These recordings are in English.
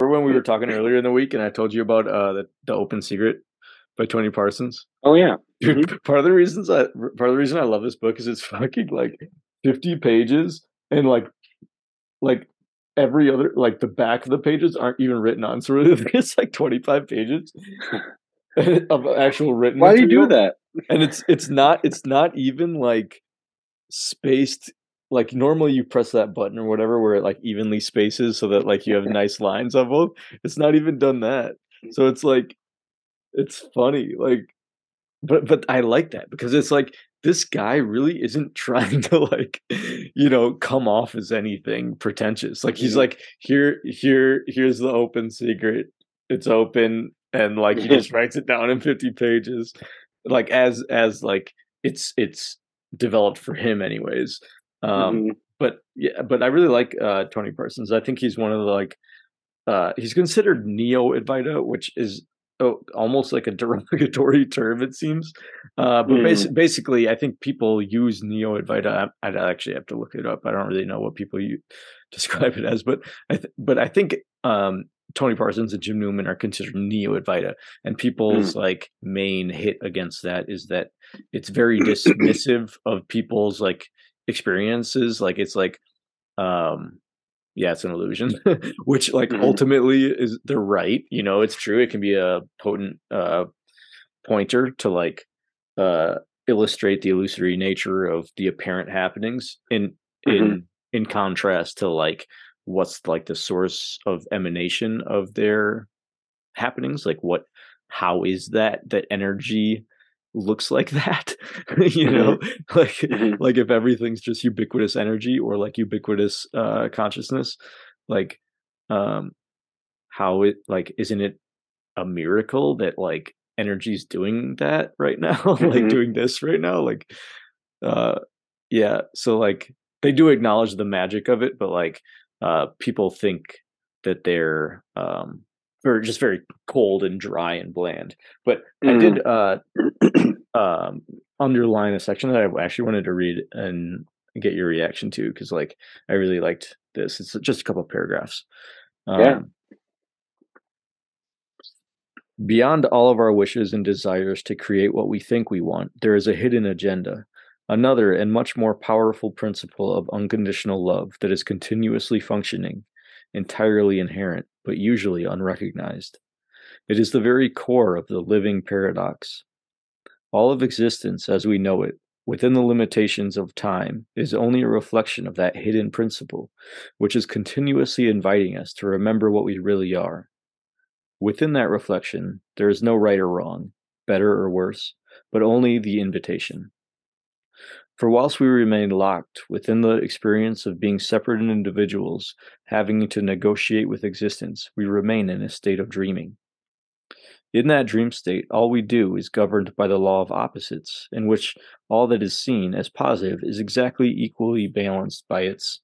Remember when we were talking earlier in the week and I told you about uh the, the Open Secret by Tony Parsons? Oh yeah. Dude, Mhm. part of the reasons I part of the reason I love this book is it's fucking like 50 pages and like like every other like the back of the pages aren't even written on. So really it's like 25 pages of actual written Why do you do that? and it's it's not it's not even like spaced like normally you press that button or whatever where it like evenly spaces so that like you have nice lines on both it's not even done that. So it's like it's funny like but but i like that because it's like this guy really isn't trying to like you know come off as anything pretentious. Like he's Mhm. like here here here's the open secret. It's open and like he just writes it down in 50 pages like as as like it's it's developed for him anyways um Mhm. but yeah but i really like uh tony parsons. I think he's one of the like uh he's considered neo advaita which is oh, almost like a derogatory term it seems. Uh but basi- basically i think people use neo advaita I, i'd actually have to look it up. I don't really know what people you describe it as but i th- but i think um tony parsons and jim newman are considered neo advaita and people's like main hit against that is that it's very dismissive of people's like experiences like it's like um yeah it's an illusion which like Mhm. ultimately is they're right you know it's true it can be a potent uh pointer to like uh illustrate the illusory nature of the apparent happenings in in in contrast to like what's like the source of emanation of their happenings like what how is that that energy looks like that you know like Mhm. like if everything's just ubiquitous energy or like ubiquitous uh consciousness like um how it like isn't it a miracle that like energy's doing that right now like Mhm. doing this right now like uh yeah so like they do acknowledge the magic of it but like uh people think that they're um very just very cold and dry and bland. But i did uh um underline a section that i actually wanted to read and get your reaction to because like i really liked this. It's just a couple of paragraphs. Yeah. um, Beyond all of our wishes and desires to create what we think we want, there is a hidden agenda, another and much more powerful principle of unconditional love that is continuously functioning, entirely inherent, but usually unrecognized. It is the very core of the living paradox. All of existence as we know it, within the limitations of time, is only a reflection of that hidden principle, which is continuously inviting us to remember what we really are. Within that reflection, there is no right or wrong, better or worse, but only the invitation. For whilst we remain locked within the experience of being separate individuals, having to negotiate with existence, we remain in a state of dreaming. In that dream state, all we do is governed by the law of opposites, in which all that is seen as positive is exactly equally balanced by its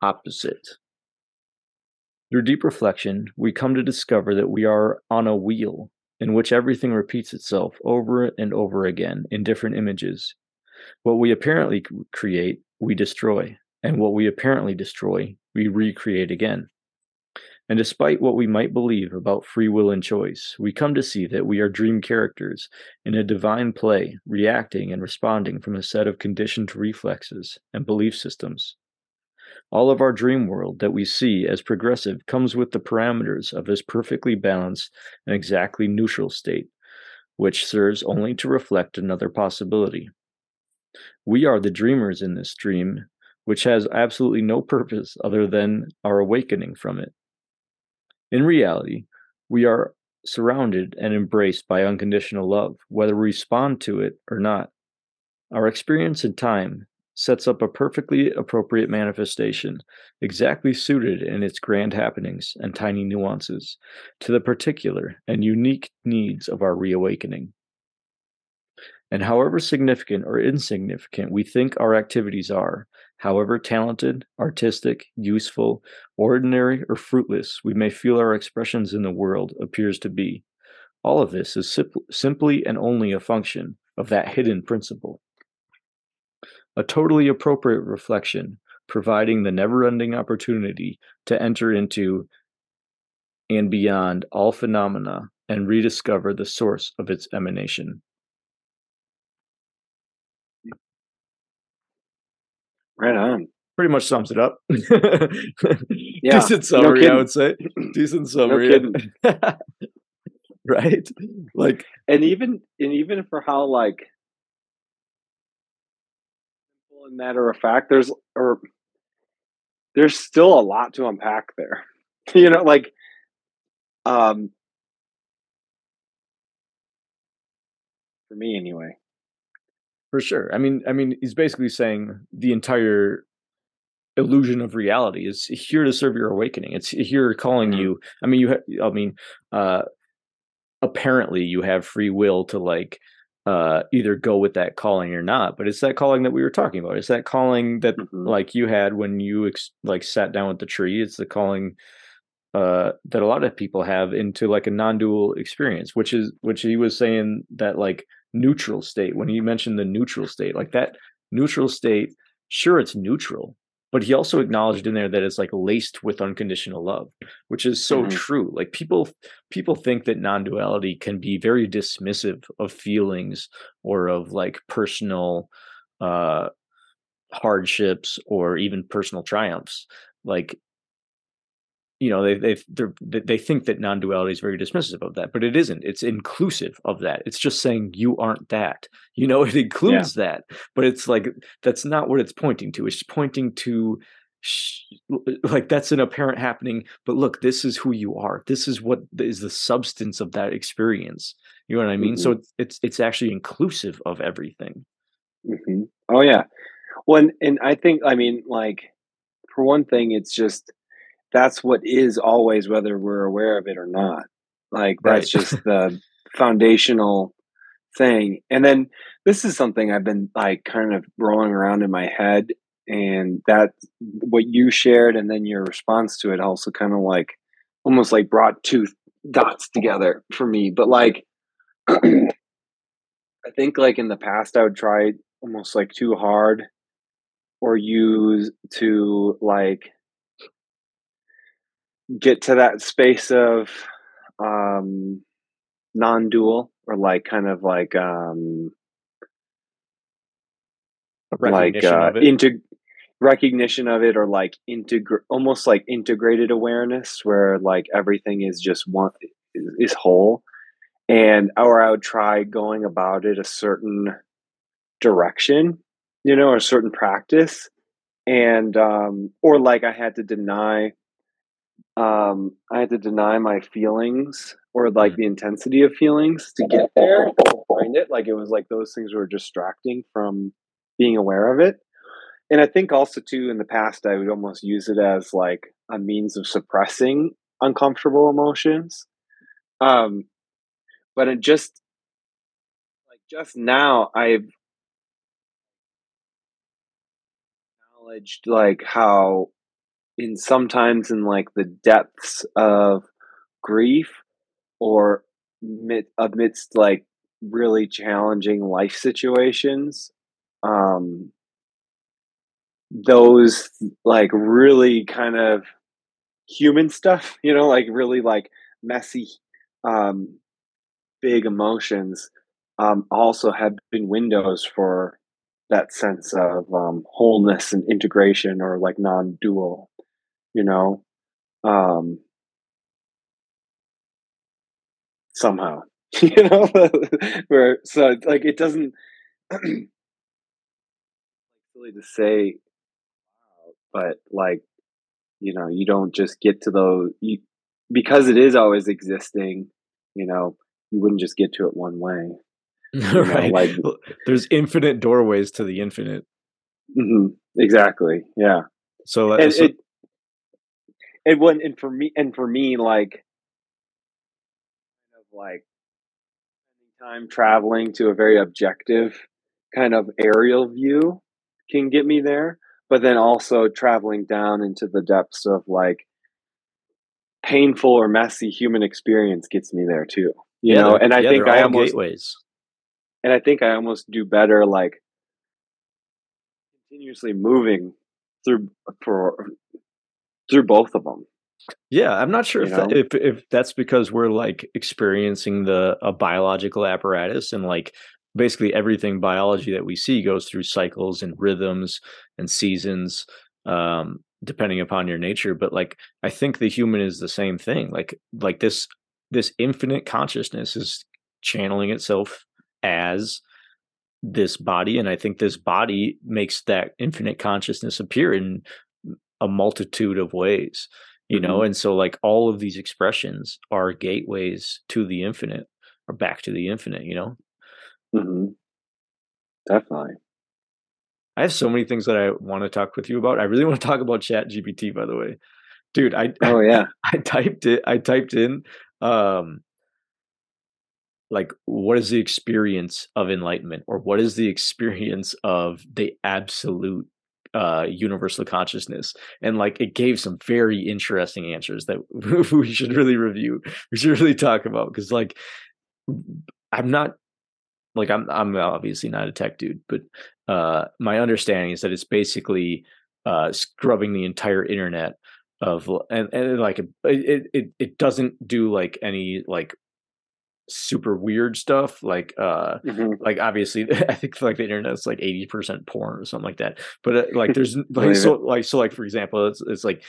opposite. Through deep reflection, we come to discover that we are on a wheel in which everything repeats itself over and over again in different images. What we apparently create, we destroy, and what we apparently destroy, we recreate again. And despite what we might believe about free will and choice, we come to see that we are dream characters in a divine play, reacting and responding from a set of conditioned reflexes and belief systems. All of our dream world that we see as progressive comes with the parameters of this perfectly balanced and exactly neutral state, which serves only to reflect another possibility. We are the dreamers in this dream, which has absolutely no purpose other than our awakening from it. In reality, we are surrounded and embraced by unconditional love, whether we respond to it or not. Our experience in time sets up a perfectly appropriate manifestation, exactly suited in its grand happenings and tiny nuances, to the particular and unique needs of our reawakening. And however significant or insignificant we think our activities are, however talented, artistic, useful, ordinary, or fruitless we may feel our expressions in the world appears to be, all of this is sim- simply and only a function of that hidden principle. A totally appropriate reflection, providing the never ending opportunity to enter into and beyond all phenomena and rediscover the source of its emanation. Right on. Pretty much sums it up. Yeah, Decent no I would say. Decent summary. kidding. right? Like, and even and even for how like simple and matter of fact, there's or there's still a lot to unpack there. you know, like um for me anyway. For sure. I mean, I mean, he's basically saying the entire illusion of reality is here to serve your awakening. It's here calling Mhm. you. I mean, you. Ha- I mean, uh, apparently you have free will to like uh either go with that calling or not but it's that calling that we were talking about it's that calling that Mhm. like you had when you ex- like sat down with the tree it's the calling uh that a lot of people have into like a non-dual experience which is which he was saying that like neutral state when you mentioned the neutral state like that neutral state sure it's neutral but he also acknowledged in there that it's like laced with unconditional love which is so Mhm. true like people people think that non-duality can be very dismissive of feelings or of like personal uh hardships or even personal triumphs like you know they they they they think that non-duality is very dismissive of that but it isn't. It's inclusive of that. It's just saying you aren't that. You know it includes that but it's like that's not what it's pointing to. It's pointing to like that's an apparent happening but look this is who you are. This is what is the substance of that experience. You know what i mean? So it's it's, it's actually inclusive of everything. Hmm Oh yeah. Well, and, and I think I mean like for one thing, it's just that's what is always whether we're aware of it or not. Like that's Right. just the foundational thing. And then this is something I've been like kind of rolling around in my head, and that what you shared and then your response to it also kind of like almost like brought two dots together for me. But like I think like in the past I would try almost like too hard or use to like get to that space of um non-dual or like kind of like um like uh into recognition of it or like integrate almost like integrated awareness where like everything is just one is, whole. And or i would try going about it a certain direction you know a certain practice. And um or like i had to deny um i had to deny my feelings or like Mm. the intensity of feelings to get there to find it. Like it was like those things were distracting from being aware of it. And i think also too in the past i would almost use it as like a means of suppressing uncomfortable emotions. Um but it just like just now i've acknowledged like how in sometimes in like the depths of grief or mid, amidst like really challenging life situations um those like really kind of human stuff you know like really like messy um big emotions um also have been windows for that sense of um wholeness and integration or like non-dual you know um somehow you know where so like it doesn't really to say but like you know you don't just get to those you, because it is always existing you know you wouldn't just get to it one way know, right. like- there's infinite doorways to the infinite. Hmm exactly. Yeah. So, and so it it went and for me and for me like kind of like time traveling to a very objective kind of aerial view can get me there but then also traveling down into the depths of like painful or messy human experience gets me there too you yeah, know? and i yeah, think i almost gateways. and i think i almost do better like continuously moving through for through both of them Yeah, I'm not sure if, that, if if that's because we're like experiencing the a biological apparatus and like basically everything biology that we see goes through cycles and rhythms and seasons um depending upon your nature but like i think the human is the same thing like like this this infinite consciousness is channeling itself as this body and i think this body makes that infinite consciousness appear in a multitude of ways you mm-hmm. know and so like all of these expressions are gateways to the infinite or back to the infinite you know? Mm-hmm. definitely. I have so many things that i want to talk with you about. I really want to talk about chat gpt by the way. Dude i oh yeah. I typed it i typed in um like what is the experience of enlightenment or what is the experience of the absolute uh universal consciousness and like it gave some very interesting answers that we should really review we should really talk about because like i'm not like i'm i'm obviously not a tech dude but uh my understanding is that it's basically uh scrubbing the entire internet of and, and like it, it it doesn't do like any like super weird stuff like uh mm-hmm. like obviously i think like the internet's like 80% porn or something like that but uh, like there's like so like so like for example it's it's like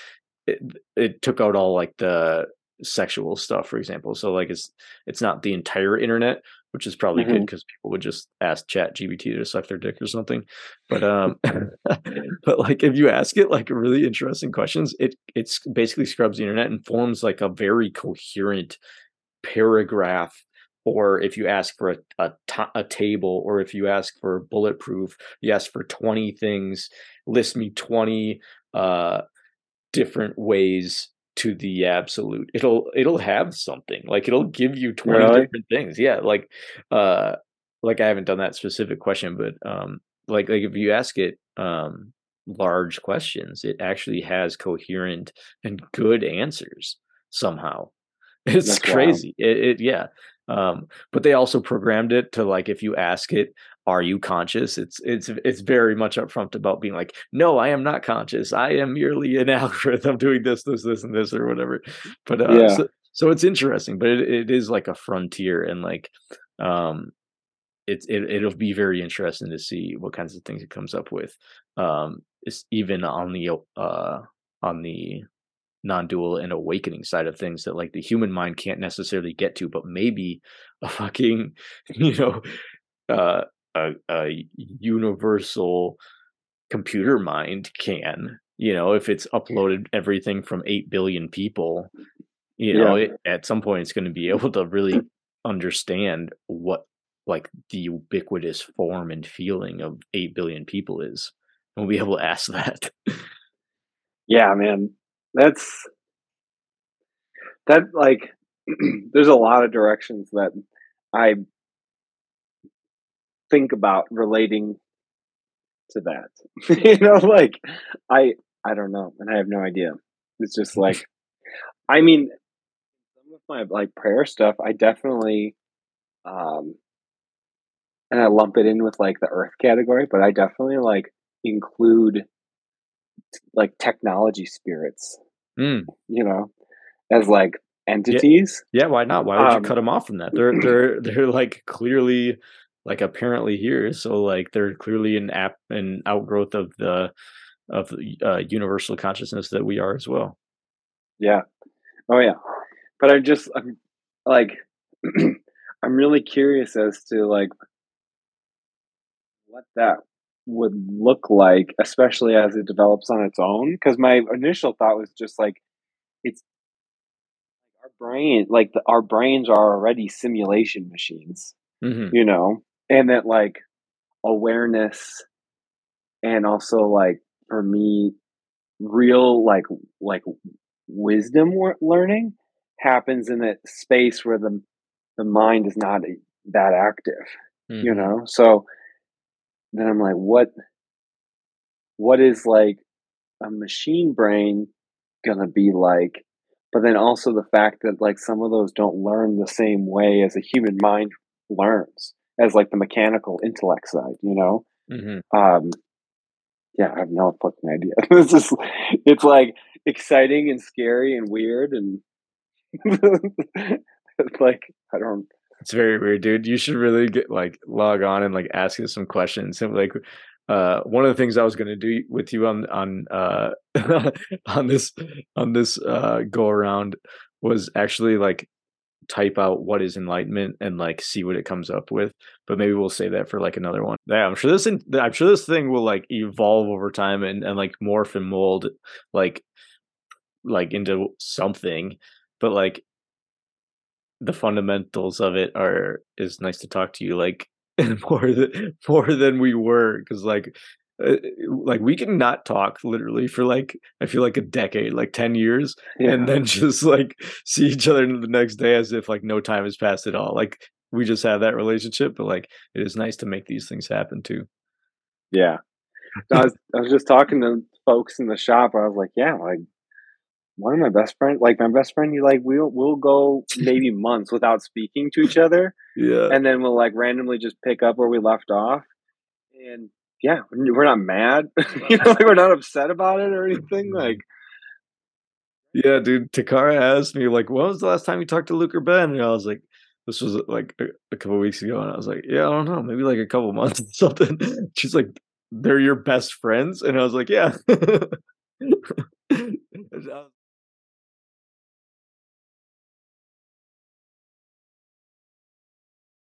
it, it took out all like the sexual stuff for example so like it's it's not the entire internet which is probably mm-hmm. good because people would just ask chat gpt to suck their dick or something but um but like if you ask it like really interesting questions it it's basically scrubs the internet and forms like a very coherent paragraph or if you ask for a, a, a table or if you ask for bulletproof you ask for 20 things list me 20 uh different ways to the absolute. It'll it'll have something like it'll give you 20 really? different things yeah like uh like i haven't done that specific question but um like like if you ask it um large questions it actually has coherent and good answers somehow. It's That's crazy. It, it, yeah um, but they also programmed it to like if you ask it, "Are you conscious?" It's it's it's very much upfront about being like, "No, I am not conscious. I am merely an algorithm doing this, this, this, and this, or whatever." But uh, yeah. so, so it's interesting, but it, it is like a frontier, and like um, it's it, it'll be very interesting to see what kinds of things it comes up with. Um, it's even on the uh on the non-dual and awakening side of things that like the human mind can't necessarily get to but maybe a fucking you know uh a, a universal computer mind can you know if it's uploaded everything from 8 billion people you know yeah. it, at some point it's going to be able to really understand what like the ubiquitous form and feeling of 8 billion people is and we'll be able to ask that yeah man that's that like there's a lot of directions that I think about relating to that. you know, like I I don't know, and I have no idea. It's just like I mean some of my like prayer stuff, I definitely um and I lump it in with like the earth category, but I definitely like include like technology spirits, mm. you know, as like entities. Yeah, yeah why not? Why would um, you cut them off from that? They're they're they're like clearly like apparently here, so like they're clearly an app an outgrowth of the of uh, universal consciousness that we are as well. Yeah. Oh yeah. But I just I'm like I'm really curious as to like what that would look like, especially as it develops on its own. Because my initial thought was just like, it's our brain, like the, our brains are already simulation machines, mm-hmm. you know, and that like awareness and also like for me, real like like wisdom learning happens in a space where the the mind is not that active, mm-hmm. you know. So then I'm like, what what is like a machine brain gonna be like? But then also the fact that like some of those don't learn the same way as a human mind learns, as like the mechanical intellect side, you know? Mm-hmm. Um, yeah, I have no fucking idea. it's just, it's like, exciting and scary and weird and like I don't it's very weird, dude. You should really get like log on and like ask us some questions. And like uh one of the things I was gonna do with you on on uh on this on this uh go around was actually like type out what is enlightenment and like see what it comes up with but maybe we'll say that for like another one yeah i'm sure this thing i'm sure this thing will like evolve over time and, and like morph and mold like like into something but like the fundamentals of it are is nice to talk to you like more than more than we were because like uh, like we can not talk literally for like I feel like a decade, like 10 years, yeah. and then just like see each other the next day as if like no time has passed at all. Like we just have that relationship, but like it is nice to make these things happen too. Yeah. I was I was just talking to folks in the shop. I was like, yeah, like one of my best friends, like my best friend, you like we'll we'll go maybe months without speaking to each other. Yeah. And then we'll like randomly just pick up where we left off. And yeah, we're not mad. you know, like we're not upset about it or anything. Mm-hmm. Like Yeah, dude. Takara asked me, like, when was the last time you talked to Luke or Ben? And I was like, this was like a, a couple weeks ago, and I was like, yeah, I don't know, maybe like a couple months or something. She's like, they're your best friends, and I was like, yeah.